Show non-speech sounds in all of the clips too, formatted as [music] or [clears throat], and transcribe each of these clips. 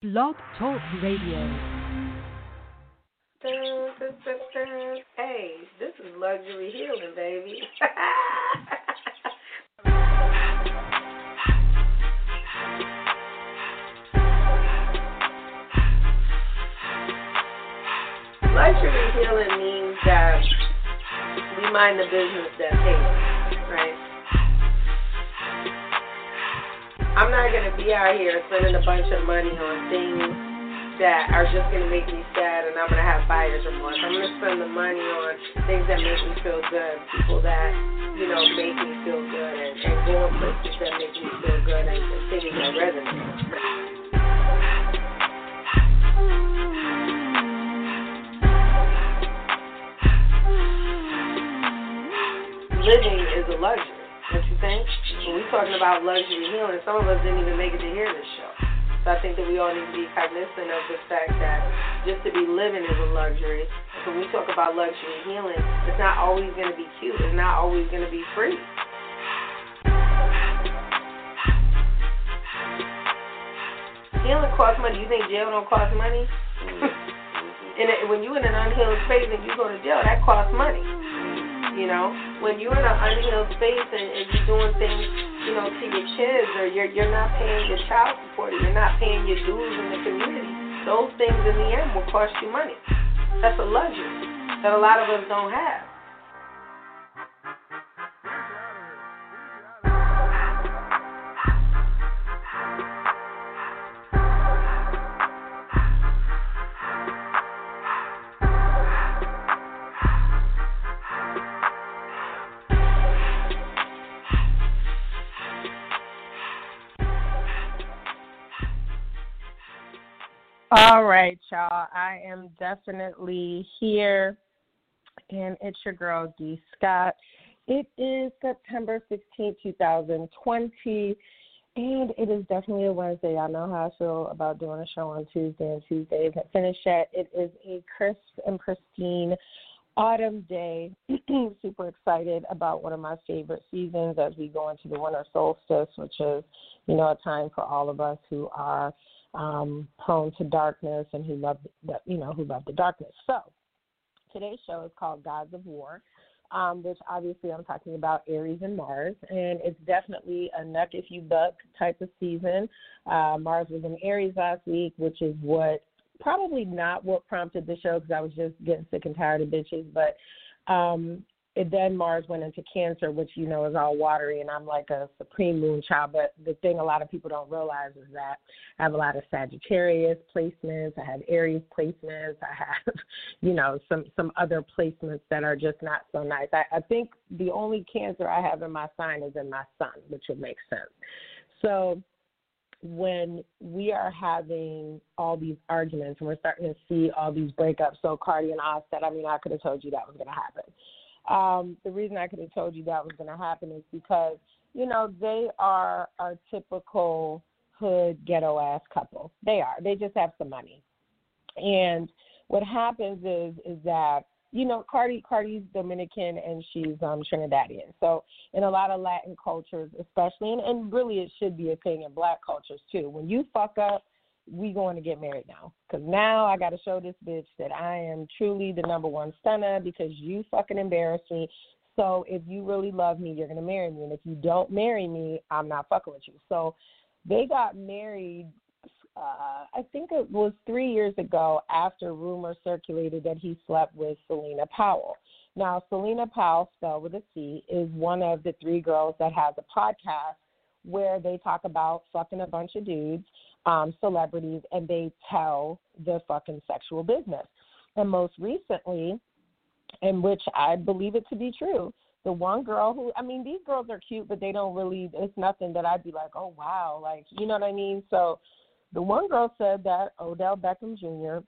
Blog Talk Radio. Hey, this is luxury healing, baby. [laughs] luxury healing means that we mind the business that pays, I'm not gonna be out here spending a bunch of money on things that are just gonna make me sad and I'm gonna have buyer's remorse. I'm gonna spend the money on things that make me feel good, people that, you know, make me feel good and, and going places that make me feel good and, and things that resonate. Living is a luxury, don't you think? When we're talking about luxury healing, some of us didn't even make it to hear this show. So I think that we all need to be cognizant of the fact that just to be living is a luxury. So when we talk about luxury healing, it's not always going to be cute. It's not always going to be free. Healing costs money. You think jail don't cost money? Mm-hmm. [laughs] and it, when you're in an unhealed space and you go to jail, that costs money. You know, when you're in an unhealed space and, and you're doing things, you know, to your kids, or you're you're not paying your child support, or you're not paying your dues in the community, those things in the end will cost you money. That's a luxury that a lot of us don't have. All right, y'all. I am definitely here, and it's your girl, Dee Scott. It is September 16, 2020, and it is definitely a Wednesday. I know how I feel about doing a show on Tuesday, and Tuesday isn't finished yet. It is a crisp and pristine autumn day. [clears throat] Super excited about one of my favorite seasons as we go into the winter solstice, which is, you know, a time for all of us who are um, prone to darkness and who love the, you know who love the darkness. So today's show is called Gods of War, um, which obviously I'm talking about Aries and Mars, and it's definitely a knuck if you buck type of season. Uh, Mars was in Aries last week, which is what probably not what prompted the show because I was just getting sick and tired of bitches, but um, it then Mars went into Cancer, which you know is all watery, and I'm like a supreme moon child. But the thing a lot of people don't realize is that I have a lot of Sagittarius placements, I have Aries placements, I have, [laughs] you know, some some other placements that are just not so nice. I, I think the only Cancer I have in my sign is in my Sun, which would make sense. So when we are having all these arguments and we're starting to see all these breakups, so Cardi and Offset, I mean, I could have told you that was going to happen. Um, the reason I could have told you that was going to happen is because, you know, they are our typical hood ghetto ass couple. They are. They just have some money. And what happens is is that you know Cardi Cardi's Dominican and she's um Trinidadian. So in a lot of Latin cultures, especially and, and really it should be a thing in black cultures too. When you fuck up, we going to get married now. Cause now I got to show this bitch that I am truly the number one stunner because you fucking embarrassed me. So if you really love me, you're gonna marry me, and if you don't marry me, I'm not fucking with you. So they got married. Uh, I think it was three years ago after rumors circulated that he slept with Celina Powell. Now, Celina Powell, spelled with a C, is one of the three girls that has a podcast where they talk about fucking a bunch of dudes, um, celebrities, and they tell the fucking sexual business. And most recently, in which I believe it to be true, the one girl who, I mean, these girls are cute, but they don't really, it's nothing that I'd be like, oh, wow. Like, you know what I mean? So the one girl said that Odell Beckham Jr.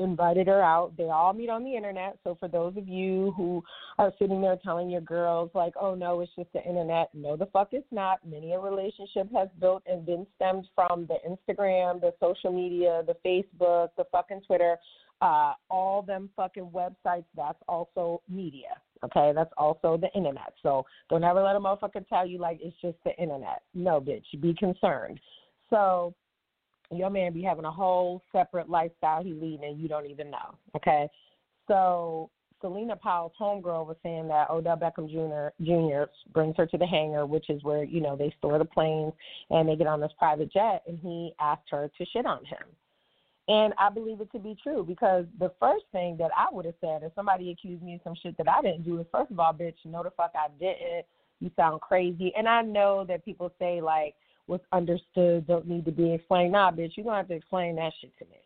invited her out. They all meet on the internet. So for those of you who are sitting there telling your girls like, "Oh no, it's just the internet," no, the fuck it's not. Many a relationship has built and been stemmed from the Instagram, the social media, the Facebook, the fucking Twitter, uh, all them fucking websites. That's also media. Okay, that's also the internet. So don't ever let a motherfucker tell you like it's just the internet. No, bitch, be concerned. So your man be having a whole separate lifestyle he leading and you don't even know. Okay. So Celina Powell's homegirl was saying that Odell Beckham Jr. Jr. brings her to the hangar, which is where you know they store the planes and they get on this private jet, and he asked her to shit on him. And I believe it to be true because the first thing that I would have said if somebody accused me of some shit that I didn't do is first of all, bitch, no the fuck I didn't. You sound crazy. And I know that people say like what's understood don't need to be explained. Nah, bitch, you're gonna have to explain that shit to me.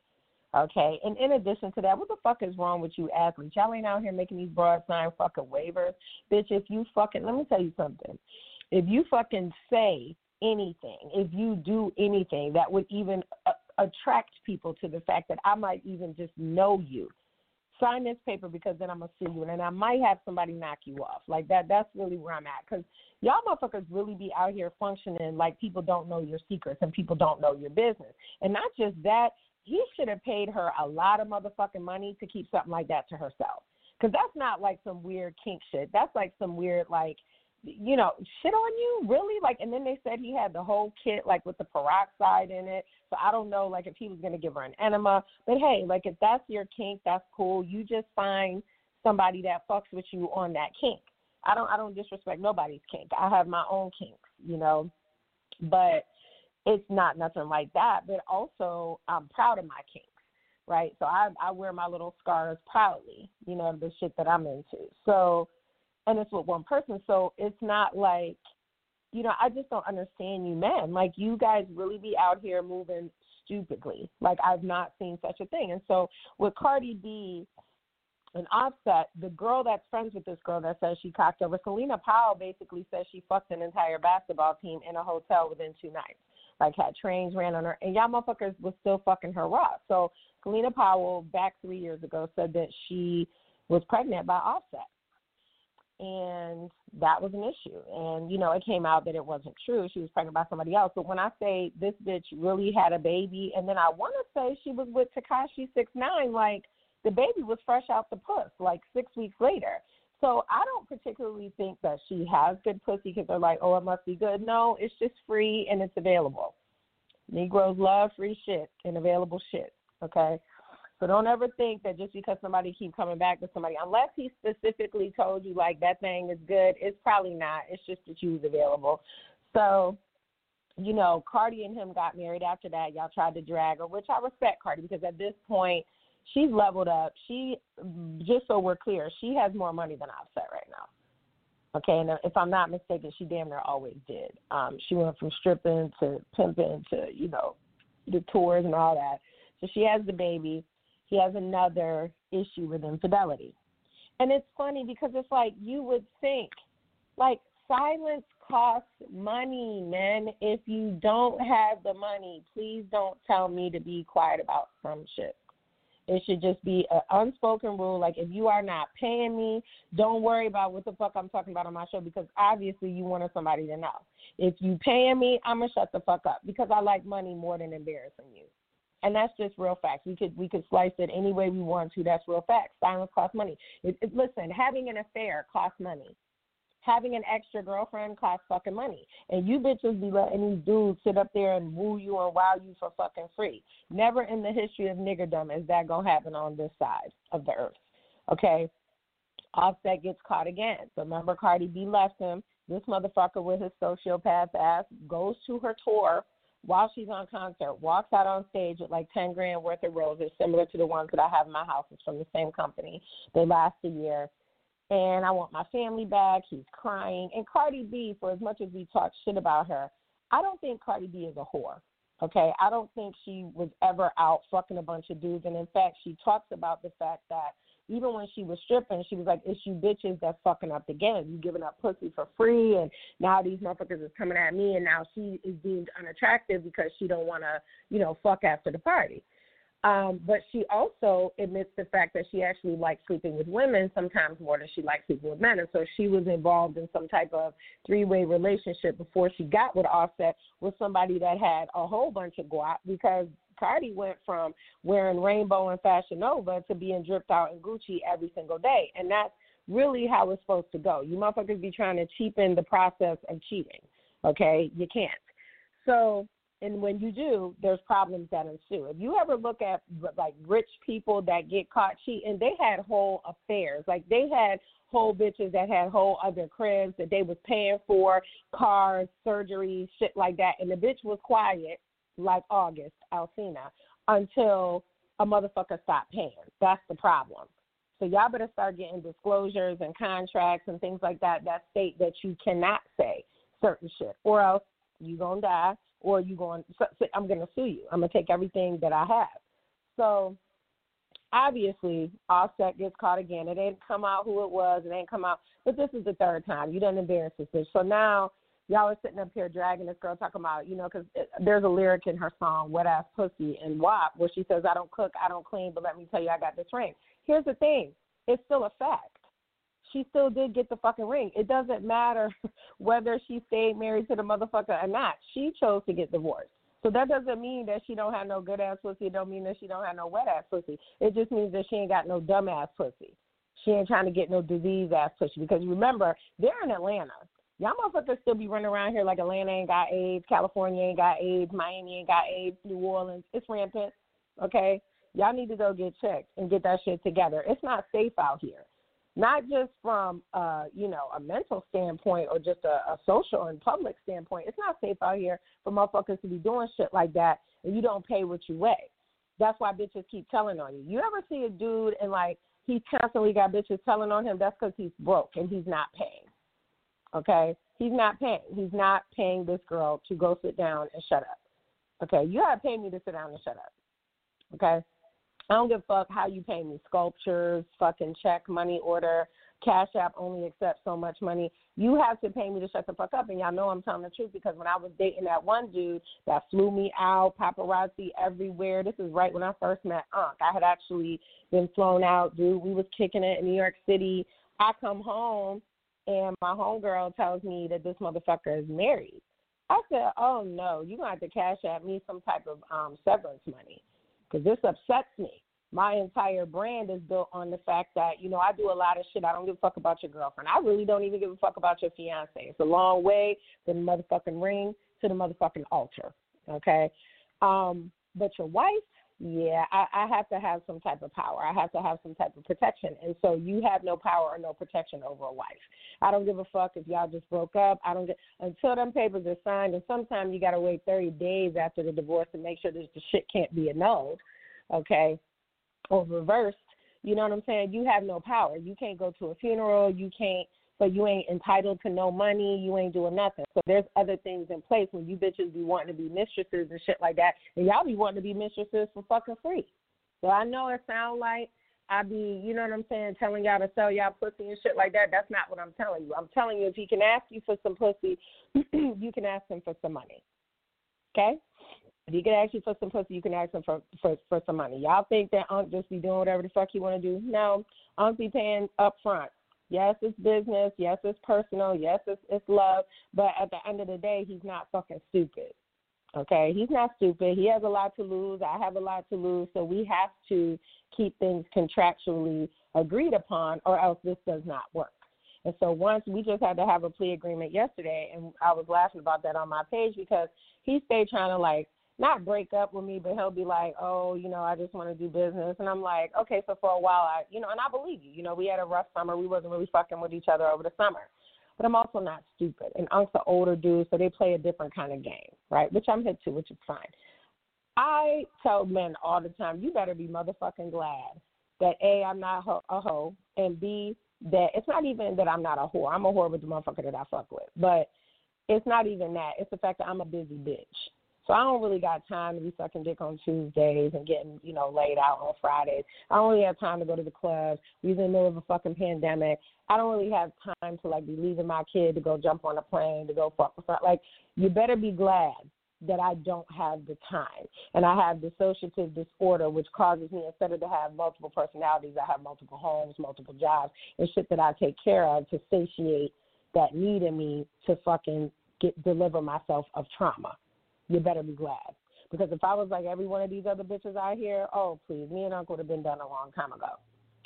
Okay. And in addition to that, what the fuck is wrong with you athletes? Y'all ain't out here making these broad sign fucking waivers. Bitch, if you fucking let me tell you something. If you fucking say anything, if you do anything that would even uh, attract people to the fact that I might even just know you, sign this paper because then I'm gonna sue you, and then I might have somebody knock you off. Like that. That's really where I'm at. Cause y'all motherfuckers really be out here functioning like people don't know your secrets and people don't know your business. And not just that, he should have paid her a lot of motherfucking money to keep something like that to herself. Because that's not like some weird kink shit. That's like some weird like, you know, shit on you, really? Like, and then they said he had the whole kit like with the peroxide in it. So I don't know like if he was gonna give her an enema. But hey, like if that's your kink, that's cool. You just find somebody that fucks with you on that kink. I don't I don't disrespect nobody's kink. I have my own kinks, you know. But it's not nothing like that. But also, I'm proud of my kinks, right? So I I wear my little scars proudly, you know, the shit that I'm into. So, and it's with one person, so it's not like, you know, I just don't understand you men. Like you guys really be out here moving stupidly. Like I've not seen such a thing. And so with Cardi B and Offset, the girl that's friends with this girl that says she cocked over, Celina Powell basically says she fucked an entire basketball team in a hotel within two nights like had trains ran on her, and y'all motherfuckers was still fucking her raw. So Celina Powell back three years ago said that she was pregnant by Offset, and that was an issue. And you know, it came out that it wasn't true. She was pregnant by somebody else. But when I say this bitch really had a baby, and then I want to say she was with Tekashi Six Nine, like the baby was fresh out the puss, like six weeks later. So I don't particularly think that she has good pussy because they're like, oh, it must be good. No, it's just free and it's available. Negroes love free shit and available shit. Okay. So don't ever think that just because somebody keep coming back to somebody, unless he specifically told you like that thing is good, it's probably not. It's just that you was available. So, you know, Cardi and him got married after that. Y'all tried to drag her, which I respect Cardi because at this point she's leveled up. She, just so we're clear, she has more money than Offset right now. Okay, and if I'm not mistaken, she damn near always did. Um, she went from stripping to pimping to you know the tours and all that. So she has the baby. He has another issue with infidelity, and it's funny because it's like you would think, like silence costs money, man. If you don't have the money, please don't tell me to be quiet about some shit. It should just be an unspoken rule. Like, if you are not paying me, don't worry about what the fuck I'm talking about on my show because obviously you wanted somebody to know. If you paying me, I'm gonna shut the fuck up because I like money more than embarrassing you. And that's just real facts. We could we could slice it any way we want to. That's real facts. Silence costs money. It, it, listen, having an affair costs money having an extra girlfriend costs fucking money. And you bitches be letting these dudes sit up there and woo you and wow you for fucking free. Never in the history of niggerdom is that gonna happen on this side of the earth. Okay? Offset gets caught again. So remember Cardi B left him. This motherfucker with his sociopath ass goes to her tour while she's on concert, walks out on stage with like ten grand worth of roses, similar to the ones that I have in my house. It's from the same company. They last a year and I want my family back. He's crying. And Cardi B, for as much as we talk shit about her, I don't think Cardi B is a whore. Okay, I don't think she was ever out fucking a bunch of dudes. And in fact, she talks about the fact that even when she was stripping, she was like, "It's you bitches that's fucking up the game. You giving up pussy for free, and now these motherfuckers is coming at me, and now she is deemed unattractive because she don't want to, you know, fuck after the party." Um, but she also admits the fact that she actually likes sleeping with women sometimes more than she likes sleeping with men. And so she was involved in some type of three way relationship before she got with Offset with somebody that had a whole bunch of guap because Cardi went from wearing rainbow and Fashion Nova to being dripped out in Gucci every single day. And that's really how it's supposed to go. You motherfuckers be trying to cheapen the process of cheating. Okay? You can't. So And when you do, there's problems that ensue. If you ever look at like rich people that get caught cheating, they had whole affairs. Like they had whole bitches that had whole other cribs that they was paying for, cars, surgery, shit like that. And the bitch was quiet like August Alsina until a motherfucker stopped paying. That's the problem. So y'all better start getting disclosures and contracts and things like that that state that you cannot say certain shit, or else you gonna die, or you going to I'm gonna sue you. I'm gonna take everything that I have. So obviously, Offset gets caught again. It didn't come out who it was. It ain't come out, but this is the third time. You done embarrassed this bitch. So now y'all are sitting up here dragging this girl talking about, you know, because there's a lyric in her song "Wet Ass Pussy" and WAP where she says, "I don't cook, I don't clean, but let me tell you, I got this ring." Here's the thing: it's still a fact. She still did get the fucking ring. It doesn't matter [laughs] whether she stayed married to the motherfucker or not. She chose to get divorced. So that doesn't mean that she don't have no good ass pussy. It don't mean that she don't have no wet ass pussy. It just means that she ain't got no dumb ass pussy. She ain't trying to get no disease ass pussy. Because remember, they're in Atlanta. Y'all motherfuckers still be running around here like Atlanta ain't got AIDS, California ain't got AIDS, Miami ain't got AIDS, New Orleans. It's rampant. Okay? Y'all need to go get checked and get that shit together. It's not safe out here. Not just from uh, you know, a mental standpoint or just a, a social and public standpoint. It's not safe out here for motherfuckers to be doing shit like that and you don't pay what you weigh. That's why bitches keep telling on you. You ever see a dude and like he constantly got bitches telling on him? That's because he's broke and he's not paying. Okay, he's not paying. He's not paying this girl to go sit down and shut up. Okay, you gotta pay me to sit down and shut up. Okay, I don't give a fuck how you pay me. Sculptures, fucking check, money order, Cash App only accepts so much money. You have to pay me to shut the fuck up. And y'all know I'm telling the truth because when I was dating that one dude that flew me out, paparazzi everywhere. This is right when I first met Unc. I had actually been flown out, dude. We was kicking it in New York City. I come home and my homegirl tells me that this motherfucker is married. I said, "Oh no, you gonna have to cash at me some type of um severance money, because this upsets me. My entire brand is built on the fact that you know I do a lot of shit. I don't give a fuck about your girlfriend. I really don't even give a fuck about your fiance. It's a long way from the motherfucking ring to the motherfucking altar. Okay, um, but your wife, yeah, I, I have to have some type of power. I have to have some type of protection. And so you have no power or no protection over a wife. I don't give a fuck if y'all just broke up. I don't get until them papers are signed and sometimes you gotta wait thirty days after the divorce to make sure that the shit can't be annulled, okay? Or reversed. You know what I'm saying? You have no power. You can't go to a funeral, you can't but you ain't entitled to no money, you ain't doing nothing. So there's other things in place when you bitches be wanting to be mistresses and shit like that, and y'all be wanting to be mistresses for fucking free. So I know it sound like I be, you know what I'm saying, telling y'all to sell y'all pussy and shit like that. That's not what I'm telling you. I'm telling you if he can ask you for some pussy, [clears throat] you can ask him for some money. Okay? If he can ask you for some pussy, you can ask him for for for some money. Y'all think that Unc just be doing whatever the fuck he want to do? No, Unc be paying up front. Yes, it's business. Yes, it's personal. Yes, it's, it's love. But at the end of the day, he's not fucking stupid. Okay, he's not stupid. He has a lot to lose. I have a lot to lose. So we have to keep things contractually agreed upon, or else this does not work. And so once we just had to have a plea agreement yesterday, and I was laughing about that on my page because he stayed trying to like not break up with me, but he'll be like, "Oh, you know, I just want to do business," and I'm like, "Okay." So for a while, I, you know, and I believe you. You know, we had a rough summer. We wasn't really fucking with each other over the summer, but I'm also not stupid. And Unc's an older dude, so they play a different kind of game, right? Which I'm hit to, which is fine. I tell men all the time, you better be motherfucking glad that a I'm not a hoe, and b that it's not even that I'm not a whore. I'm a whore with the motherfucker that I fuck with, but it's not even that. It's the fact that I'm a busy bitch so I don't really got time to be sucking dick on Tuesdays and getting, you know, laid out on Fridays. I don't really have time to go to the clubs. We're in the middle of a fucking pandemic. I don't really have time to like be leaving my kid to go jump on a plane to go fuck with. Like, you better be glad that I don't have the time. And I have dissociative disorder, which causes me, instead of to have multiple personalities, I have multiple homes, multiple jobs, and shit that I take care of to satiate that need in me to fucking get deliver myself of trauma you better be glad. Because if I was like every one of these other bitches out here, oh please, me and Uncle would have been done a long time ago.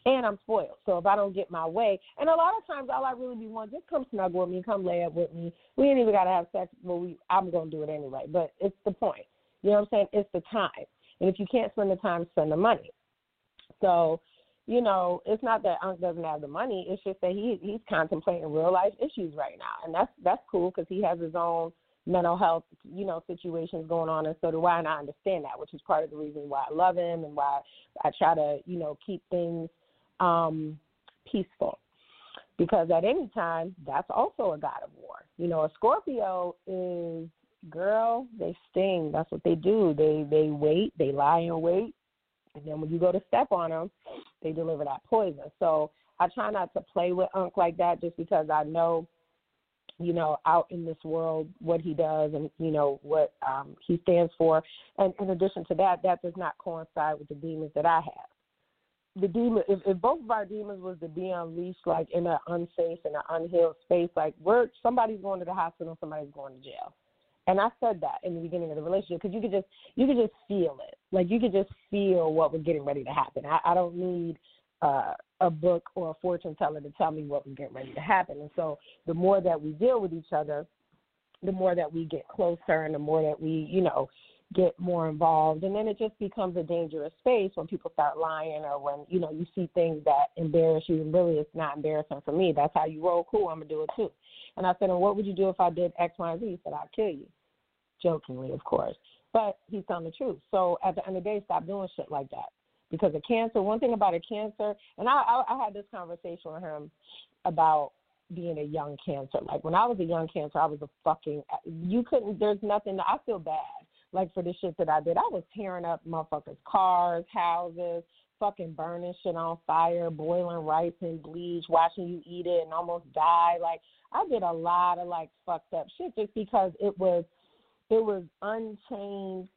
And I'm spoiled. So if I don't get my way, and a lot of times all I really be wanting, just come snuggle with me, come lay up with me. We ain't even gotta have sex, but we I'm gonna do it anyway. But it's the point. You know what I'm saying? It's the time. And if you can't spend the time, spend the money. So, you know, it's not that Unc doesn't have the money. It's just that he he's contemplating real life issues right now, and that's that's cool because he has his own mental health, you know, situations going on, and so do I, and I understand that, which is part of the reason why I love him and why I try to, you know, keep things um, peaceful. Because at any time, that's also a god of war. You know, a Scorpio is girl, they sting. That's what they do. They they wait, they lie in wait, and then when you go to step on them, they deliver that poison. So I try not to play with Unc like that, just because I know you know, out in this world, what he does and, you know, what um, he stands for. And in addition to that, that does not coincide with the demons that I have. The demon, if, if both of our demons was to be unleashed, like in an unsafe and an unhealed space, like we're somebody's going to the hospital, somebody's going to jail. And I said that in the beginning of the relationship because you could just you could just feel it, like you could just feel what was getting ready to happen. I, I don't need uh, a book or a fortune teller to tell me what was getting ready to happen. And so the more that we deal with each other, the more that we get closer and the more that we, you know, get more involved. And then it just becomes a dangerous space when people start lying or when, you know, you see things that embarrass you and really it's not embarrassing for me. That's how you roll cool, I'm gonna do it too. And I said, And what would you do if I did X, Y, Z? He said, I'd kill you. Jokingly, of course. But he's telling the truth. So at the end of the day, stop doing shit like that because of cancer. One thing about a cancer, and I, I, I had this conversation with him about being a young cancer. Like when I was a young cancer, I was a fucking. You couldn't. There's nothing. I feel bad. Like for the shit that I did, I was tearing up motherfuckers' cars, houses, fucking burning shit on fire, boiling rice in bleach, watching you eat it and almost die. Like I did a lot of like fucked up shit just because it was it was unchained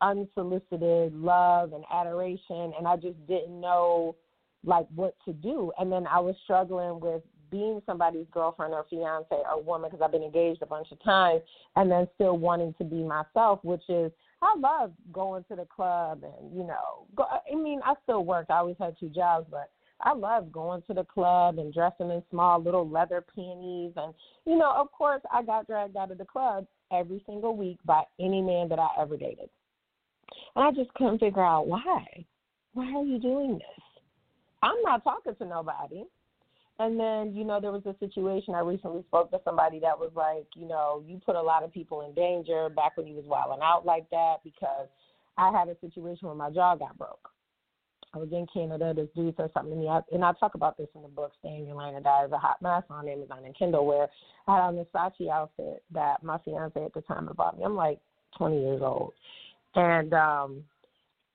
unsolicited love and adoration and I just didn't know like what to do. And then I was struggling with being somebody's girlfriend or fiance or woman because I've been engaged a bunch of times and then still wanting to be myself which is I love going to the club and you know go, I mean I still work. I always had two jobs but I love going to the club and dressing in small little leather panties. And you know of course I got dragged out of the club every single week by any man that I ever dated and I just couldn't figure out why. Why are you doing this? I'm not talking to nobody. And then, you know, there was a situation I recently spoke to somebody that was like, you know, you put a lot of people in danger back when you was wilding out like that because I had a situation where my jaw got broke. I was in Canada. This dude said something to me, and I talk about this in the book, Staying Your Lane or Die as a Hot Mess on Amazon and Kindle, where I had on a Versace outfit that my fiance at the time had bought me. I'm like 20 years old. And um,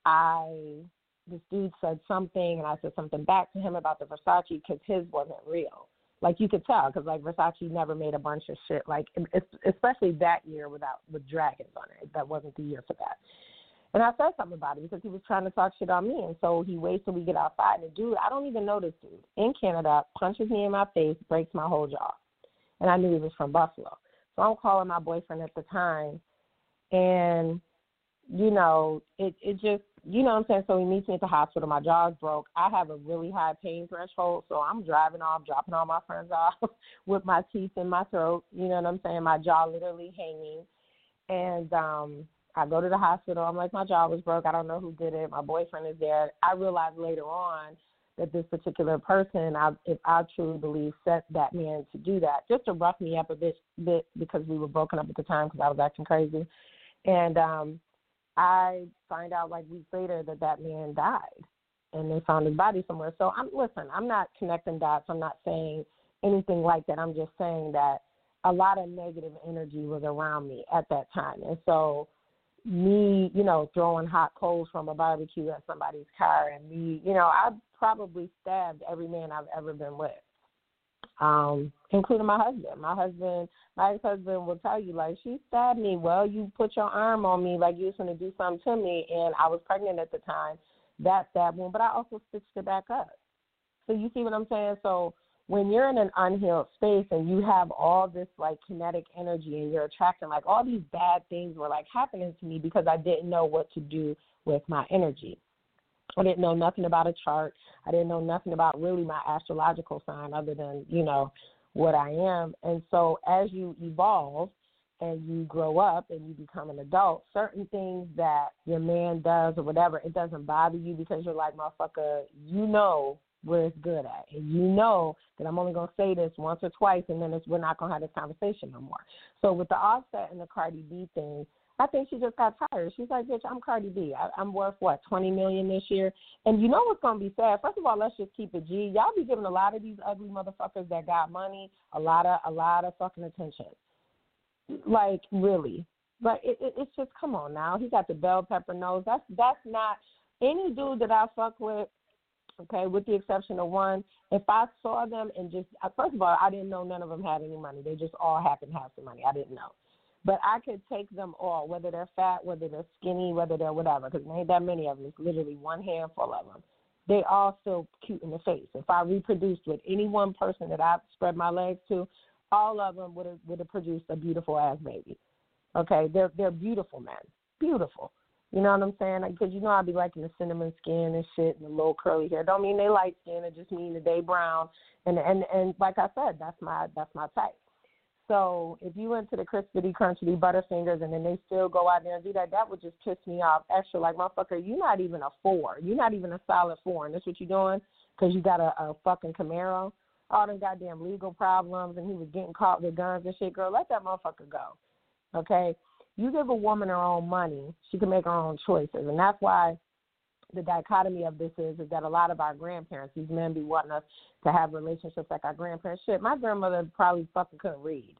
I, this dude said something, and I said something back to him about the Versace because his wasn't real. Like you could tell, because like Versace never made a bunch of shit. Like especially that year without with dragons on it. That wasn't the year for that. And I said something about it because he was trying to talk shit on me. And so he waits till we get outside. And the dude, I don't even know this dude in Canada, punches me in my face, breaks my whole jaw. And I knew he was from Buffalo. So I'm calling my boyfriend at the time. And you know, it it just you know what I'm saying? So he meets me at the hospital, my jaw's broke. I have a really high pain threshold, so I'm driving off, dropping all my friends [laughs] off with my teeth in my throat, you know what I'm saying? My jaw literally hanging. And um I go to the hospital, I'm like, My jaw was broke, I don't know who did it, my boyfriend is there. I realized later on that this particular person, I, if I truly believe, set that man to do that, just to rough me up a bit, bit because we were broken up at the time because I was acting crazy, and um, I find out like weeks later that that man died, and they found his body somewhere. So I'm listen. I'm not connecting dots. I'm not saying anything like that. I'm just saying that a lot of negative energy was around me at that time, and so me, you know, throwing hot coals from a barbecue at somebody's car, and me, you know, I probably stabbed every man I've ever been with um, including my husband. My husband, my ex-husband will tell you, like, she stabbed me. Well, you put your arm on me like you was going to do something to me, and I was pregnant at the time. That stab wound, but I also stitched it back up. So you see what I'm saying? So when you're in an unhealed space and you have all this like kinetic energy and you're attracting like all these bad things were like happening to me because I didn't know what to do with my energy. I didn't know nothing about a chart. I didn't know nothing about really my astrological sign other than, you know, what I am. And so as you evolve and you grow up and you become an adult, certain things that your man does or whatever, it doesn't bother you because you're like, motherfucker, you know where it's good at. And you know that I'm only going to say this once or twice and then it's, we're not going to have this conversation no more. So with the offset and the Cardi B thing, I think she just got tired. She's like, bitch, I'm Cardi B. I, I'm worth what, twenty million this year. And you know what's gonna be sad? First of all, let's just keep it G. Y'all be giving a lot of these ugly motherfuckers that got money a lot of a lot of fucking attention. Like really, but it, it, it's just come on now. He got the bell pepper nose. That's that's not any dude that I fuck with. Okay, with the exception of one. If I saw them and just uh, first of all, I didn't know none of them had any money. They just all happened to have some money. I didn't know. But I could take them all, whether they're fat, whether they're skinny, whether they're whatever, because there ain't that many of them. It's literally one handful of them. They all still cute in the face. If I reproduced with any one person that I've spread my legs to, all of them would have would have produced a beautiful ass baby. Okay, they're they're beautiful men, beautiful. You know what I'm saying? Because like, you know I'd be liking the cinnamon skin and shit and the little curly hair. Don't mean they light skin. It just mean that they brown. And and and like I said, that's my that's my type. So if you went to the crispity crunchity butterfingers and then they still go out there and do that, that would just piss me off extra. Like motherfucker, you're not even a four. You're not even a solid four, and that's what you're doing because you got a, a fucking Camaro. All them goddamn legal problems, and he was getting caught with guns and shit. Girl, let that motherfucker go. Okay, you give a woman her own money, she can make her own choices, and that's why the dichotomy of this is is that a lot of our grandparents, these men be wanting us to have relationships like our grandparents. Shit, my grandmother probably fucking couldn't read.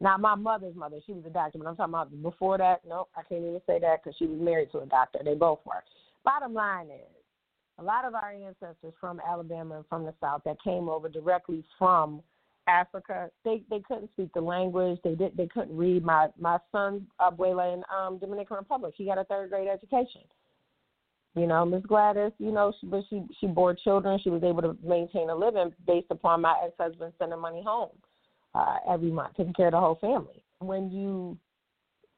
Not my mother's mother, she was a doctor, but I'm talking about before that. Nope, I can't even say that because she was married to a doctor. They both were. Bottom line is, a lot of our ancestors from Alabama and from the South that came over directly from Africa, they they couldn't speak the language. They did they couldn't read. My my son abuela in um, Dominican Republic, he got a third grade education. You know, Miss Gladys, you know, she, but she she bore children. She was able to maintain a living based upon my ex husband sending money home uh, every month, taking care of the whole family. When you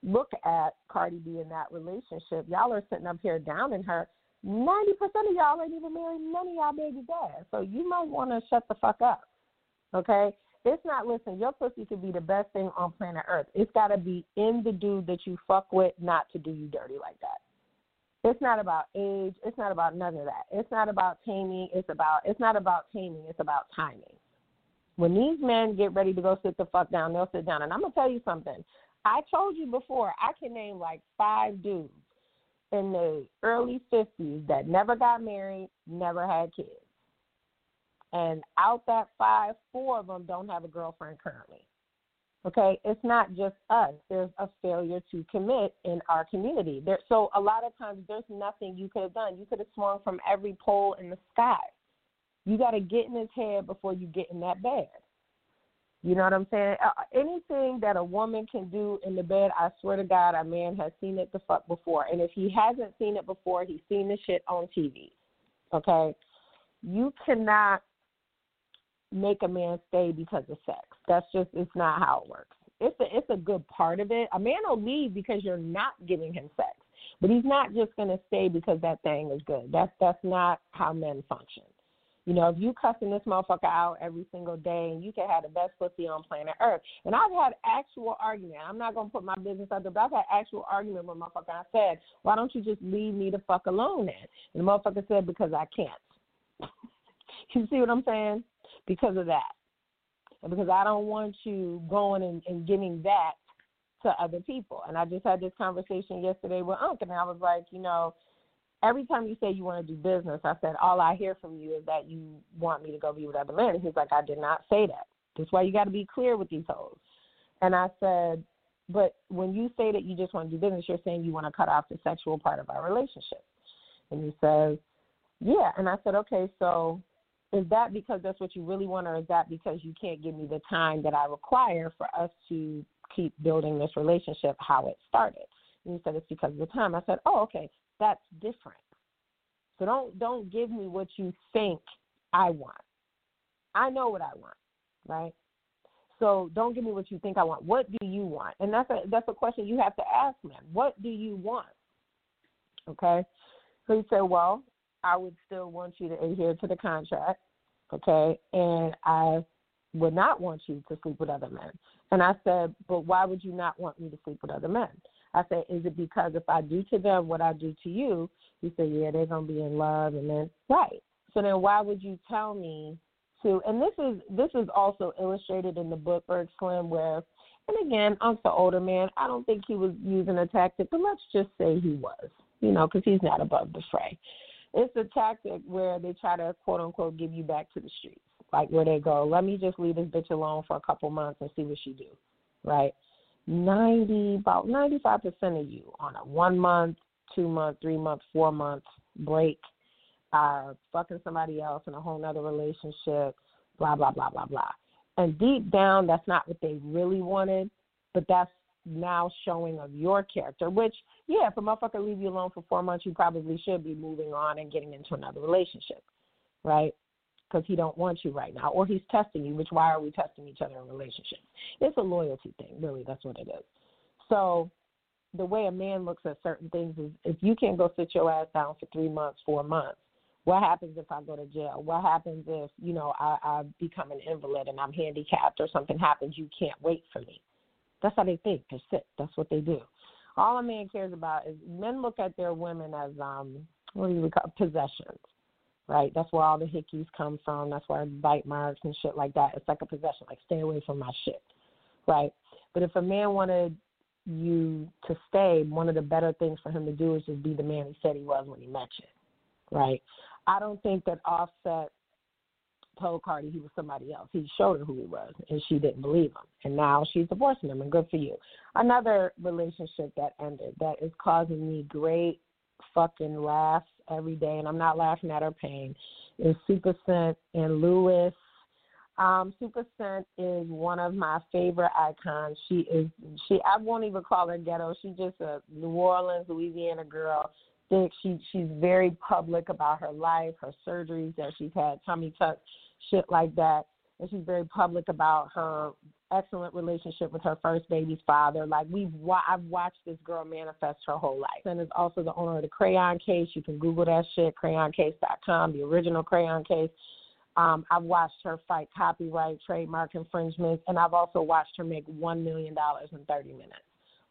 look at Cardi B in that relationship, y'all are sitting up here downing her. Ninety percent of y'all ain't even married none of y'all baby dads, so you might want to shut the fuck up. Okay, it's not. Listen, your pussy could be the best thing on planet Earth. It's got to be in the dude that you fuck with, not to do you dirty like that. It's not about age. It's not about none of that. It's not about taming. It's about it's not about taming. It's about timing. When these men get ready to go sit the fuck down, they'll sit down. And I'm gonna tell you something. I told you before. I can name like five dudes in the early 50s that never got married, never had kids. And out that five, four of them don't have a girlfriend currently. Okay, it's not just us. There's a failure to commit in our community. There, so a lot of times there's nothing you could have done. You could have swung from every pole in the sky. You got to get in his head before you get in that bed. You know what I'm saying? Uh, anything that a woman can do in the bed, I swear to God, a man has seen it the fuck before. And if he hasn't seen it before, he's seen the shit on TV. Okay? You cannot make a man stay because of sex. That's just it's not how it works. It's a it's a good part of it. A man will leave because you're not giving him sex, but he's not just gonna stay because that thing is good. That's that's not how men function. You know, if you cussing this motherfucker out every single day and you can have the best pussy on planet Earth. And I've had actual argument. I'm not gonna put my business out there, but I've had actual argument with motherfucker. I said, Why don't you just leave me the fuck alone then? And the motherfucker said, Because I can't. [laughs] you see what I'm saying? because of that. Because I don't want you going and, and giving that to other people. And I just had this conversation yesterday with Unc, and I was like, you know, every time you say you want to do business, I said, all I hear from you is that you want me to go be with other men. And he's like, I did not say that. That's why you got to be clear with these hoes. And I said, but when you say that you just want to do business, you're saying you want to cut off the sexual part of our relationship. And he says, yeah. And I said, okay, so is that because that's what you really want, or is that because you can't give me the time that I require for us to keep building this relationship how it started? And he said it's because of the time. I said, oh, okay, that's different. So don't don't give me what you think I want. I know what I want, right? So don't give me what you think I want. What do you want? And that's a that's a question you have to ask men. What do you want? Okay. So he said, well, I would still want you to adhere to the contract, okay? And I would not want you to sleep with other men. And I said, but why would you not want me to sleep with other men? I said, is it because if I do to them what I do to you? He said, yeah, they're gonna be in love, and then right. So then why would you tell me to? And this is this is also illustrated in the book Berg Slim, where, and again, Unc's the older man. I don't think he was using a tactic, but let's just say he was, you know, because he's not above the fray. It's a tactic where they try to quote unquote give you back to the streets like where they go, let me just leave this bitch alone for a couple months and see what she do, right? Ninety, about ninety-five percent of you on a one month, two month, three month, four month break are fucking somebody else in a whole nother relationship, blah blah blah blah blah. And deep down, that's not what they really wanted, but that's now showing of your character. Which, yeah, if a motherfucker leave you alone for four months, you probably should be moving on and getting into another relationship, right? because he don't want you right now, or he's testing you. Which why are we testing each other in relationships? It's a loyalty thing, really. That's what it is. So the way a man looks at certain things is if you can't go sit your ass down for three months, four months, what happens if I go to jail? What happens if, you know, I, I become an invalid and I'm handicapped or something happens, you can't wait for me. That's how they think. They sit. That's what they do. All a man cares about is men look at their women as um what do you call possessions right? That's where all the hickeys come from. That's where bite marks and shit like that. It's like a possession. Like stay away from my shit, right? But if a man wanted you to stay, one of the better things for him to do is just be the man he said he was when he met you, right? I don't think that Offset told Cardi he was somebody else. He showed her who he was, and she didn't believe him. And now she's divorcing him, and good for you. Another relationship that ended that is causing me great fucking laughs every day, and I'm not laughing at her pain, is Supa Cent and Lewis. Um, Supa Cent is one of my favorite icons. She is she I won't even call her ghetto. She's just a New Orleans, Louisiana girl. Think she she's very public about her life, her surgeries that she's had, tummy tuck, shit like that. And she's very public about her excellent relationship with her first baby's father. Like we've wa- I've watched this girl manifest her whole life. And is also the owner of the Crayon Case. You can Google that shit, crayoncase.com, the original Crayon Case. Um, I've watched her fight copyright, trademark infringements, and I've also watched her make one million dollars in 30 minutes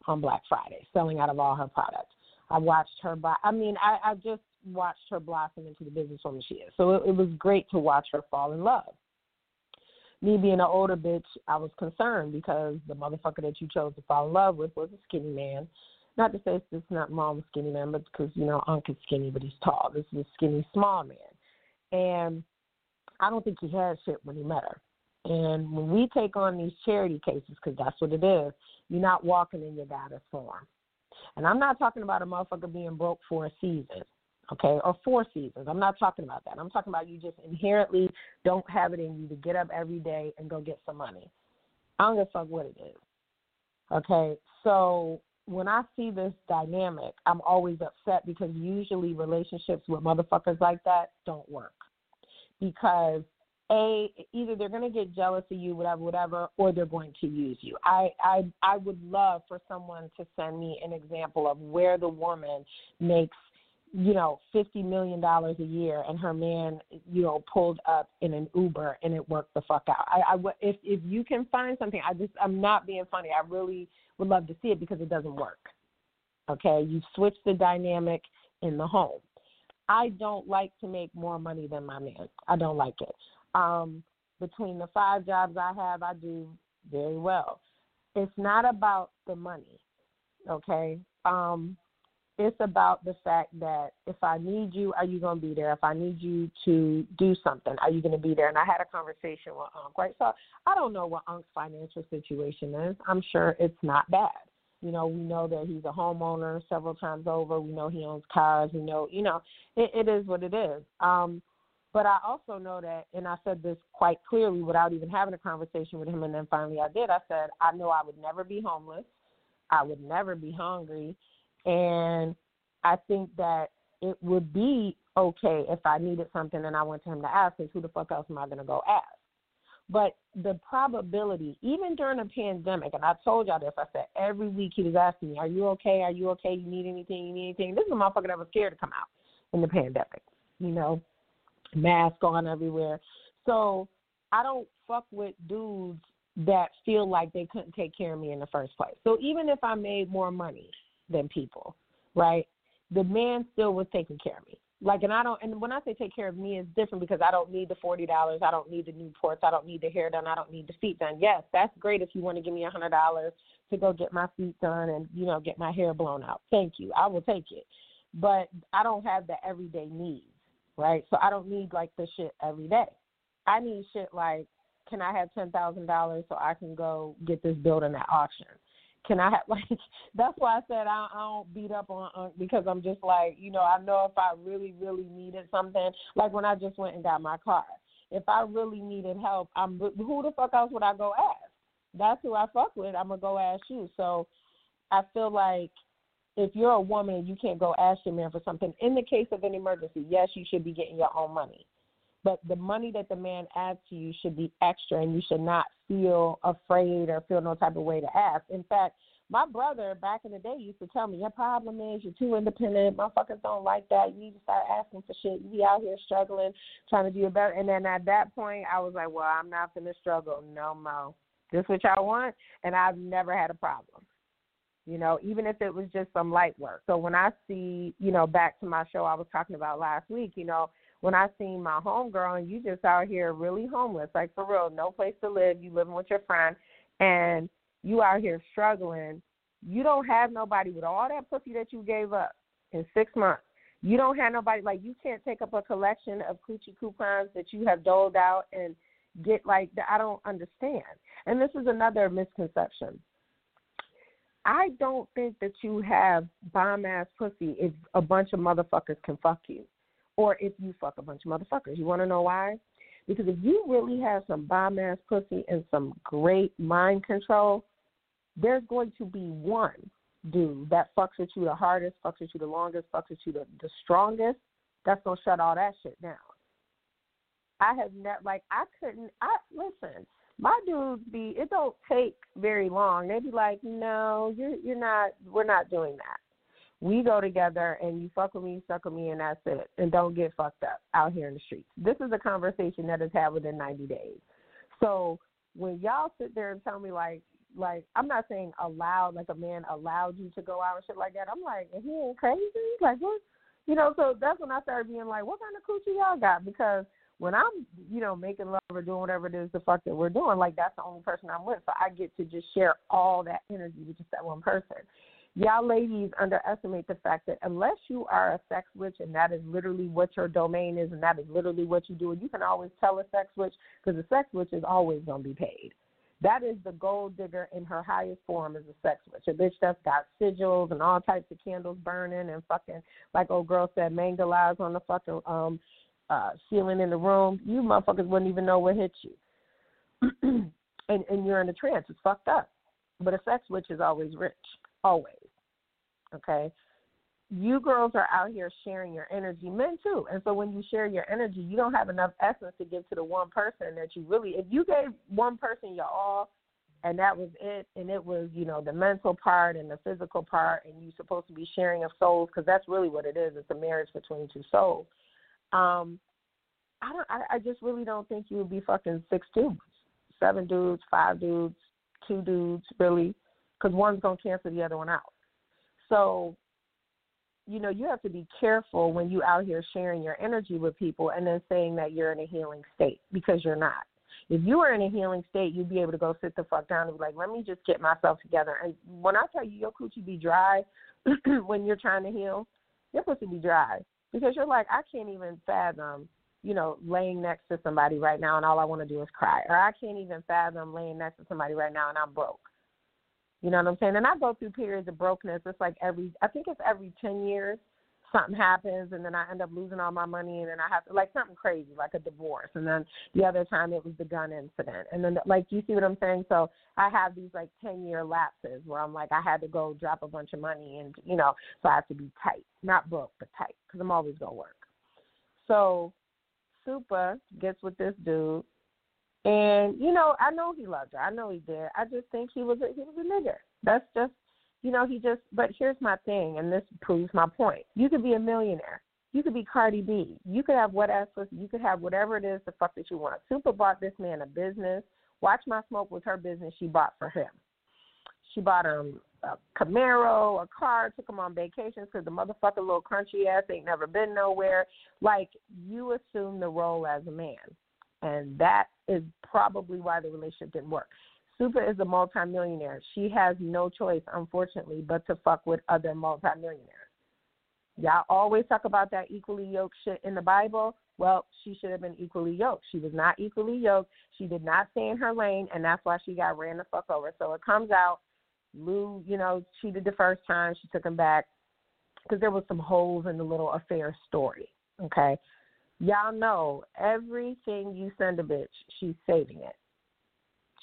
on Black Friday, selling out of all her products. I watched her buy. I mean, I, I just watched her blossom into the businesswoman she is. So it, it was great to watch her fall in love me being an older bitch, I was concerned because the motherfucker that you chose to fall in love with was a skinny man. Not to say it's not mom skinny man, but because you know Unc is skinny, but he's tall. This is a skinny small man, and I don't think he had shit when he met her. And when we take on these charity cases, because that's what it is, you're not walking in your goddess form. And I'm not talking about a motherfucker being broke for a season okay, or four seasons. I'm not talking about that. I'm talking about you just inherently don't have it in you to get up every day and go get some money. I don't give a fuck what it is. Okay, so when I see this dynamic, I'm always upset because usually relationships with motherfuckers like that don't work. Because a either they're going to get jealous of you whatever whatever or they're going to use you i i i would love for someone to send me an example of where the woman makes you know, fifty million dollars a year, and her man, you know, pulled up in an Uber, and it worked the fuck out. I, I if if you can find something, I just I'm not being funny. I really would love to see it because it doesn't work. Okay, you switch the dynamic in the home. I don't like to make more money than my man. I don't like it. Um, between the five jobs I have, I do very well. It's not about the money. Okay. Um, it's about the fact that if I need you, are you going to be there? If I need you to do something, are you going to be there? And I had a conversation with Unc, right? So I don't know what Unc's financial situation is. I'm sure it's not bad. You know, we know that he's a homeowner several times over. We know he owns cars. We know, you know, it, it is what it is. Um, but I also know that, and I said this quite clearly without even having a conversation with him, and then finally I did. I said, I know I would never be homeless. I would never be hungry and I think that it would be okay if I needed something and I went to him to ask, because who the fuck else am I going to go ask? But the probability, even during a pandemic, and I told y'all this, I said every week he was asking me, Are you okay? Are you okay? You need anything? You need anything? This is a motherfucker that was scared to come out in the pandemic. you know, mask on everywhere. So I don't fuck with dudes that feel like they couldn't take care of me in the first place. So even if I made more money than people, right? The man still was taking care of me. Like, and I don't, and when I say take care of me, it's different because I don't need the forty dollars, I don't need the new ports. I don't need the hair done, I don't need the feet done. Yes, that's great if you want to give me a hundred dollars to go get my feet done and you know get my hair blown out. Thank you, I will take it. But I don't have the everyday needs, right? So I don't need like the shit every day. I need shit like, can I have ten thousand dollars so I can go get this building at auction? can I have [laughs] like that's why I said I, I don't beat up on, on because I'm just like you know I know if I really really needed something like when I just went and got my car if I really needed help I'm who the fuck else would I go ask that's who I fuck with I'm gonna go ask you so I feel like if you're a woman and you can't go ask your man for something in the case of an emergency yes you should be getting your own money but the money that the man adds to you should be extra and you should not feel afraid or feel no type of way to ask. In fact, my brother back in the day used to tell me, Your problem is you're too independent. Motherfuckers don't like that. You need to start asking for shit. You be out here struggling, trying to do it better. And then at that point, I was like, Well, I'm not going to struggle no more. This what y'all want? And I've never had a problem. You know, even if it was just some light work. So when I see, you know, back to my show I was talking about last week, you know, when I seen my homegirl and you just out here really homeless, like for real, no place to live, you living with your friend, and you out here struggling, you don't have nobody with all that pussy that you gave up in six months. You don't have nobody like you can't take up a collection of coochie coupons that you have doled out and get like. I don't understand. And this is another misconception. I don't think that you have bomb ass pussy if a bunch of motherfuckers can fuck you or if you fuck a bunch of motherfuckers. You want to know why? Because if you really have some bomb ass pussy and some great mind control, there's going to be one dude that fucks with you the hardest, fucks with you the longest, fucks with you the, the strongest. That's gonna shut all that shit down. I have never like I couldn't. I listen. My dudes be it don't take very long. They be like, no, you're you're not. We're not doing that we go together and you fuck with me, suck with me, and that's it. And don't get fucked up out here in the streets. This is a conversation that is had within 90 days. So when y'all sit there and tell me like, like I'm not saying allowed, like a man allowed you to go out and shit like that. I'm like, he ain't crazy. Like what? You know. So that's when I started being like, what kind of coochie y'all got? Because when I'm, you know, making love or doing whatever it is the fuck that we're doing, like that's the only person I'm with. So I get to just share all that energy with just that one person y'all ladies underestimate the fact that unless you are a sex witch and that is literally what your domain is and that is literally what you do, and you can always tell a sex witch because a sex witch is always going to be paid. That is the gold digger in her highest form is a sex witch. A bitch that's got sigils and all types of candles burning and fucking, like old girl said, mandalas on the fucking um uh ceiling in the room. You motherfuckers wouldn't even know what hit you. [clears throat] and and you're in a trance. It's fucked up. But a sex witch is always rich. Always. Okay. You girls are out here sharing your energy, men too. And so when you share your energy, you don't have enough essence to give to the one person that you really, if you gave one person your all and that was it, and it was, you know, the mental part and the physical part, and you're supposed to be sharing of souls because that's really what it is. It's a marriage between two souls. Um, I don't. I, I just really don't think you would be fucking six dudes, seven dudes, five dudes, two dudes, really, because one's gonna cancel the other one out. So, you know, you have to be careful when you out here sharing your energy with people and then saying that you're in a healing state because you're not. If you were in a healing state, you'd be able to go sit the fuck down and be like, let me just get myself together. And when I tell you your coochie be dry [clears throat] when you're trying to heal, your pussy be dry because you're like, I can't even fathom, you know, laying next to somebody right now and all I want to do is cry, or I can't even fathom laying next to somebody right now and I'm broke. You know what I'm saying? And I go through periods of brokenness. It's like every, I think it's every 10 years something happens and then I end up losing all my money and then I have to, like something crazy, like a divorce. And then the other time it was the gun incident. And then, like, you see what I'm saying? So I have these like 10 year lapses where I'm like, I had to go drop a bunch of money and, you know, so I have to be tight, not broke, but tight because I'm always going to work. So Supa gets with this dude and you know, I know he loved her. I know he did. I just think he was a he was a nigger. That's just you know, he just but here's my thing and this proves my point. You could be a millionaire You could be Cardi B. You could have what else? You could have whatever it is the fuck that you want. Supa bought this man a business. Watch My Smoke was her business she bought for him. She bought him a Camaro, a car, took him on vacations because the motherfucker little crunchy ass ain't never been nowhere. Like you assume the role as a man, and that is probably why the relationship didn't work. Supa is a multimillionaire. She has no choice, unfortunately, but to fuck with other multimillionaires. Y'all always talk about that equally yoked shit in the Bible. Well, she should have been equally yoked. She was not equally yoked. She did not stay in her lane, and that's why she got ran the fuck over. So it comes out Lou, you know, cheated the first time. She took him back because there was some holes in the little affair story. Okay, y'all know everything you send a bitch, she's saving it.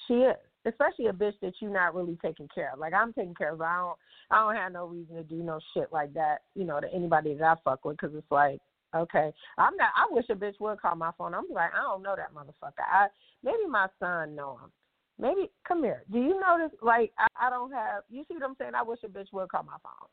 She is, especially a bitch that you're not really taking care of. Like I'm taking care of. I don't, I don't have no reason to do no shit like that, you know, to anybody that I fuck with, because it's like, okay, I'm not. I wish a bitch would call my phone. I'm like, I don't know that motherfucker. I maybe my son know him maybe come here. Do you notice? Like I, I don't have. You see what I'm saying? I wish a bitch would call my phone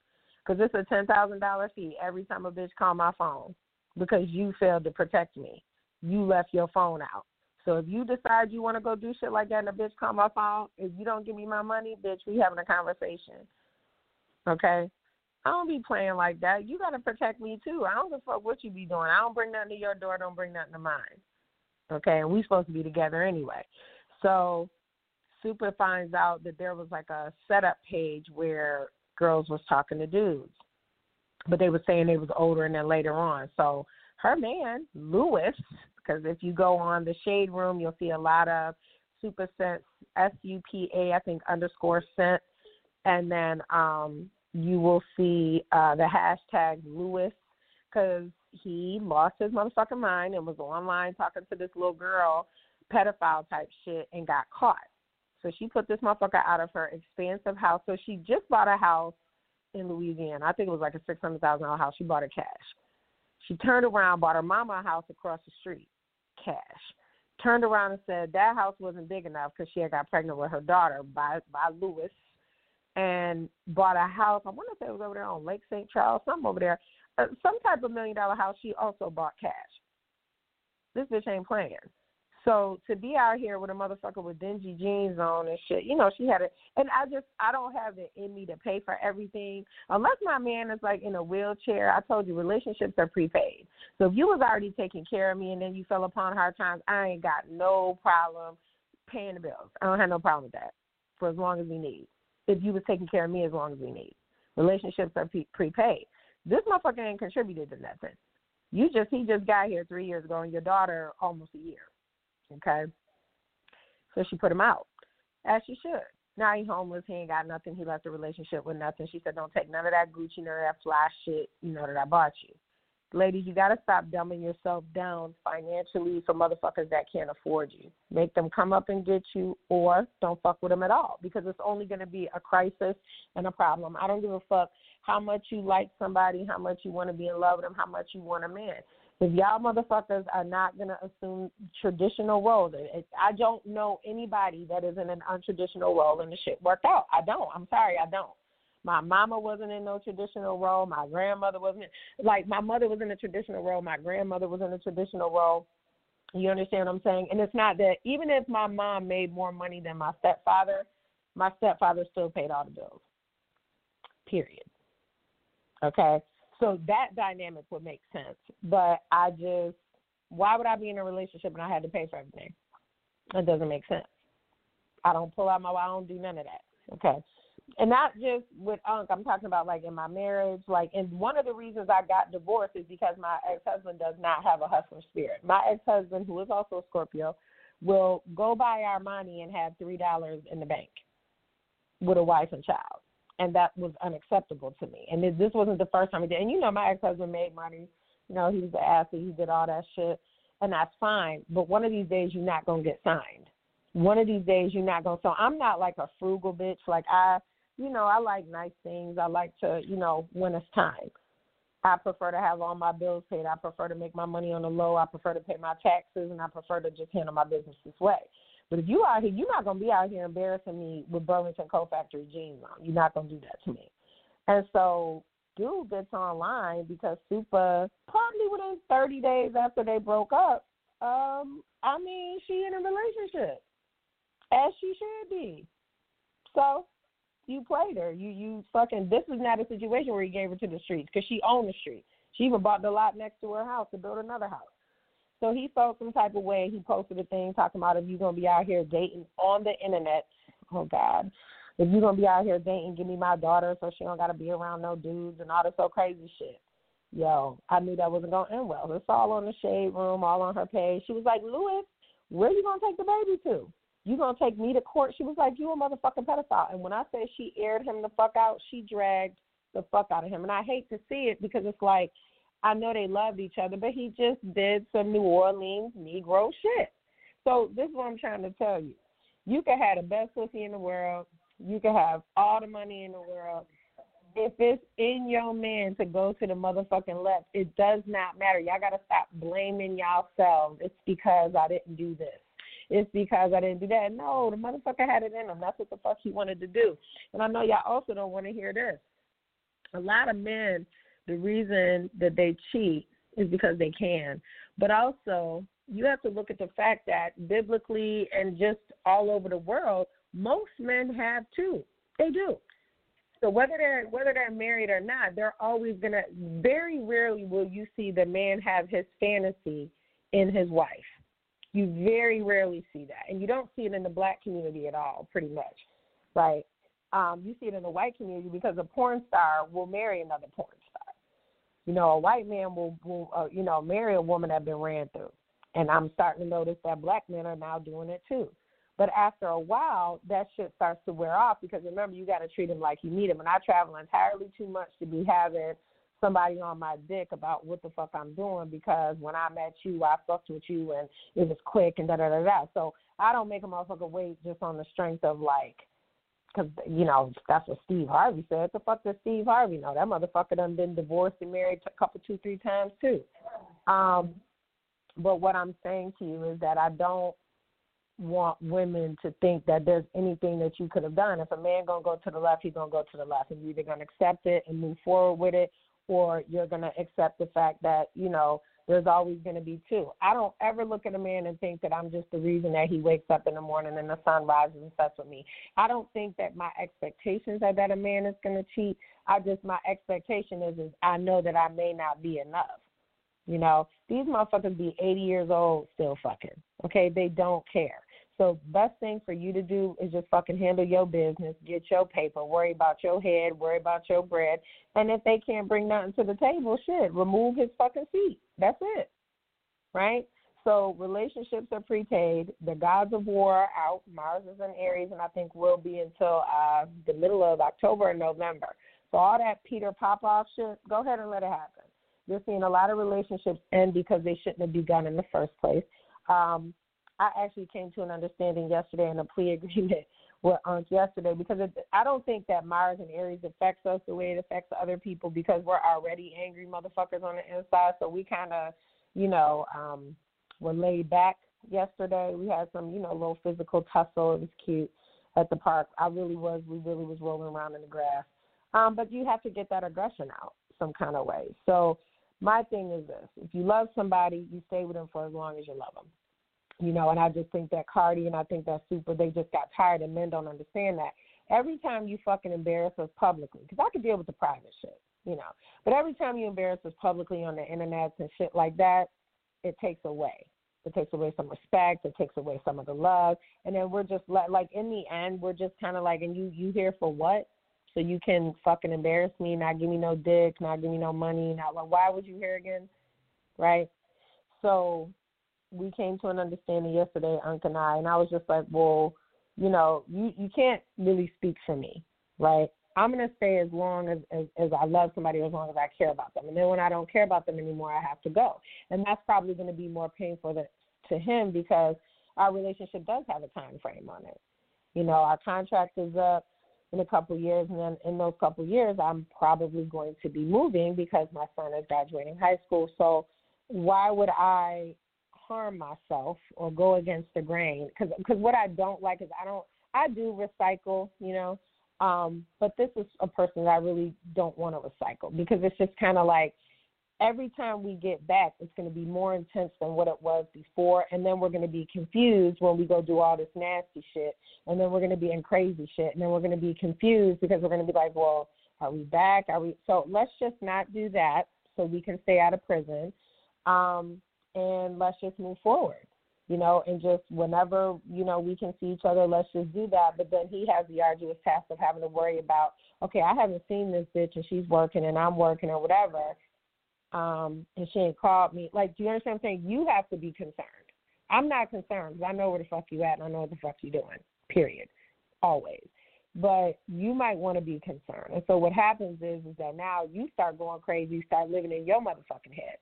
because it's a ten thousand dollar fee every time a bitch call my phone because you failed to protect me. You left your phone out. So if you decide you want to go do shit like that and a bitch call my phone, if you don't give me my money, bitch, we having a conversation. Okay? I don't be playing like that. You gotta protect me too. I don't give a fuck what you be doing. I don't bring nothing to your door, don't bring nothing to mine. Okay, and we supposed to be together anyway. So Supa finds out that there was like a setup page where girls was talking to dudes, but they were saying they was older and then later on. So her man Lewis, because if you go on the Shade Room, you'll see a lot of Supa Cent S U P A I think underscore Cent, and then um you will see uh the hashtag Lewis because he lost his motherfucking mind and was online talking to this little girl pedophile type shit and got caught. So she put this motherfucker out of her expensive house. So she just bought a house in Louisiana. I think it was like a six hundred thousand dollar house. She bought it cash. She turned around, bought her mama a house across the street, cash. Turned around and said that house wasn't big enough because she had got pregnant with her daughter by by Lewis, and bought a house. I wonder if it was over there on Lake St. Charles, something over there, uh, some type of million dollar house. She also bought cash. This bitch ain't playing. So to be out here with a motherfucker with dingy jeans on and shit, you know, she had it. And I just, I don't have it in me to pay for everything unless my man is like in a wheelchair. I told you, relationships are prepaid. So if you was already taking care of me and then you fell upon hard times, I ain't got no problem paying the bills. I don't have no problem with that for as long as we need. If you was taking care of me as long as we need, relationships are pre- prepaid. This motherfucker ain't contributed to nothing. You just, he just got here three years ago, and your daughter almost a year. Okay. So she put him out, as she should. Now he homeless. He ain't got nothing. He left the relationship with nothing. She said, "Don't take none of that Gucci, none of that fly shit. You know that I bought you." Ladies, you gotta stop dumbing yourself down financially for motherfuckers that can't afford you. Make them come up and get you, or don't fuck with them at all because it's only gonna be a crisis and a problem. I don't give a fuck how much you like somebody, how much you want to be in love with them, how much you want them in if y'all motherfuckers are not gonna assume traditional roles, I don't know anybody that is in an untraditional role and the shit worked out. I don't. I'm sorry, I don't. My mama wasn't in no traditional role. My grandmother wasn't. Like my mother was in a traditional role. My grandmother was in a traditional role. You understand what I'm saying? And it's not that even if my mom made more money than my stepfather, my stepfather still paid all the bills. Period. Okay. So that dynamic would make sense. But I just, why would I be in a relationship and I had to pay for everything? That doesn't make sense. I don't pull out my, I don't do none of that. Okay. And not just with Unc, I'm talking about like in my marriage. Like, and one of the reasons I got divorced is because my ex husband does not have a hustler spirit. My ex husband, who is also a Scorpio, will go buy Armani and have $3 in the bank with a wife and child and that was unacceptable to me. And this wasn't the first time he did. And you know, my ex husband made money. You know, he was an athlete. He did all that shit, and that's fine. But one of these days, you're not gonna get signed. One of these days, you're not gonna. So I'm not like a frugal bitch. Like I, you know, I like nice things. I like to, you know, when it's time. I prefer to have all my bills paid. I prefer to make my money on the low. I prefer to pay my taxes, and I prefer to just handle my business this way. But if you out here, you're not gonna be out here embarrassing me with Burlington Coat Factory jeans on. You're not gonna do that to me. And so dude gets online because Supa probably within 30 days after they broke up. Um, I mean, she in a relationship, as she should be. So you played her. You you fucking. This is not a situation where you gave her to the streets because she owned the street. She even bought the lot next to her house to build another house. So he felt some type of way. He posted a thing talking about if you're gonna be out here dating on the internet. Oh God, if you're gonna be out here dating, give me my daughter so she don't gotta be around no dudes and all this so crazy shit. Yo, I knew that wasn't gonna end well. It's all on the shade room, all on her page. She was like, Lewis, where you gonna take the baby to? You gonna take me to court? She was like, You a motherfucking pedophile. And when I say she aired him the fuck out, she dragged the fuck out of him. And I hate to see it because it's like I know they loved each other, but he just did some New Orleans Negro shit. So this is what I'm trying to tell you. You could have the best pussy in the world. You could have all the money in the world. If it's in your man to go to the motherfucking left, it does not matter. Y'all gotta stop blaming yourselves. It's because I didn't do this. It's because I didn't do that. No, the motherfucker had it in him. That's what the fuck he wanted to do. And I know y'all also don't want to hear this. A lot of men the reason that they cheat is because they can. But also, you have to look at the fact that biblically and just all over the world, most men have too. They do. So whether they're whether they're married or not, they're always gonna. Very rarely will you see the man have his fantasy in his wife. You very rarely see that, and you don't see it in the black community at all, pretty much, right? Um, you see it in the white community because a porn star will marry another porn you know, a white man will, will uh, you know, marry a woman that been ran through. And I'm starting to notice that black men are now doing it too. But after a while, that shit starts to wear off because remember, you got to treat him like you need him. And I travel entirely too much to be having somebody on my dick about what the fuck I'm doing because when I met you, I fucked with you and it was quick and da da da da. So I don't make a motherfucker wait just on the strength of like because you know that's what Steve Harvey said. The fuck does Steve Harvey know? That motherfucker done been divorced and married a couple, two, three times too. Um, but what I'm saying to you is that I don't want women to think that there's anything that you could have done. If a man gonna go to the left, he's gonna go to the left, and you're either gonna accept it and move forward with it, or you're gonna accept the fact that you know there's always going to be two. I don't ever look at a man and think that I'm just the reason that he wakes up in the morning and the sun rises and sets with me. I don't think that my expectations are that a man is going to cheat. I just my expectation is is I know that I may not be enough. You know, these motherfuckers be 80 years old still fucking. Okay, they don't care. So best thing for you to do is just fucking handle your business, get your paper, worry about your head, worry about your bread. And if they can't bring nothing to the table, shit, remove his fucking seat. That's it. Right? So relationships are prepaid. The gods of war are out. Mars is in Aries, and I think will be until uh, the middle of October and November. So all that Peter Popoff shit, go ahead and let it happen. You're seeing a lot of relationships end because they shouldn't have begun in the first place. Um, I actually came to an understanding yesterday in a plea [laughs] agreement with Unc yesterday because it, I don't think that Mars and Aries affects us the way it affects other people because we're already angry motherfuckers on the inside. So we kind of, you know, um, were laid back yesterday. We had some, you know, little physical tussle. It was cute at the park. I really was. We really was rolling around in the grass. Um, but you have to get that aggression out some kind of way. So my thing is this: if you love somebody, you stay with them for as long as you love them. You know, and I just think that Cardi and I think that Supa, they just got tired and men don't understand that. Every time you fucking embarrass us publicly, because I could deal with the private shit, you know, but every time you embarrass us publicly on the internet and shit like that, it takes away. It takes away some respect. It takes away some of the love, and then we're just like, like in the end, we're just kind of like, and you you here for what? So you can fucking embarrass me, not give me no dick, not give me no money, not like why would you here again, right? So we came to an understanding yesterday, Unc and I, and I was just like, well, you know, you you can't really speak for me, right? I'm gonna stay as long as, as as I love somebody, as long as I care about them, and then when I don't care about them anymore, I have to go, and that's probably to be more painful to, to him because our relationship does have a time frame on it. You know, our contract is up in a couple years, and then in those couple years, I'm probably going to be moving because my son is graduating high school. So why would I harm myself or go against the grain because because what I don't like is I don't I do recycle, you know, Um, but this is a person that I really don't want to recycle because it's just kind of like every time we get back, it's going to be more intense than what it was before. And then we're going to be confused when we go do all this nasty shit. And then we're going to be in crazy shit. And then we're going to be confused because we're going to be like, well, are we back? Are we? So let's just not do that so we can stay out of prison. Um, and let's just move forward you know, and just whenever, you know, we can see each other, let's just do that. But then he has the arduous task of having to worry about, okay, I haven't seen this bitch and she's working and I'm working or whatever. Um, and she ain't called me. Like, do you understand what I'm saying? You have to be concerned. I'm not concerned because I know where the fuck you at and I know what the fuck you doing. Period. Always. But you might want to be concerned. And so what happens is is that now you start going crazy, start living in your motherfucking head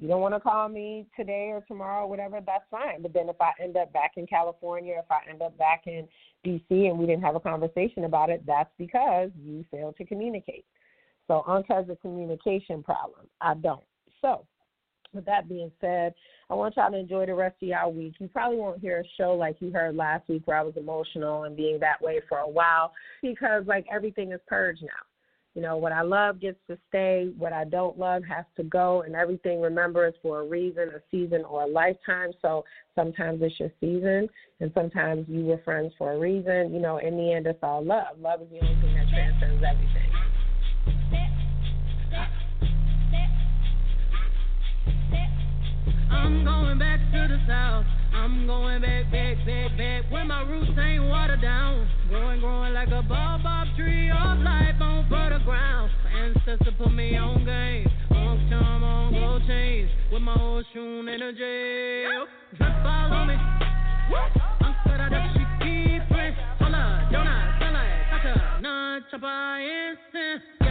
you don't want to call me today or tomorrow, or whatever, that's fine. But then if I end up back in California, if I end up back in DC and we didn't have a conversation about it, that's because you failed to communicate. So Unc has a communication problem. I don't. So with that being said, I want y'all to enjoy the rest of y'all week. You probably won't hear a show like you heard last week where I was emotional and being that way for a while because like everything is purged now. You know, what I love gets to stay, what I don't love has to go, and everything, remember, is for a reason, a season, or a lifetime. So sometimes it's your season, and sometimes you were friends for a reason. You know, in the end, it's all love. Love is the only thing that transcends everything. I'm going back to the south. I'm going back, back, back, back. Where my roots ain't watered down. Growing, growing like a baobab tree of life on fertile ground. My ancestors put me on game. On charm, on gold chains. With my old shoe energy. Drip all on me. I'm scared of that she keep. Hola, donut, salad, tata, non, chapa, incense.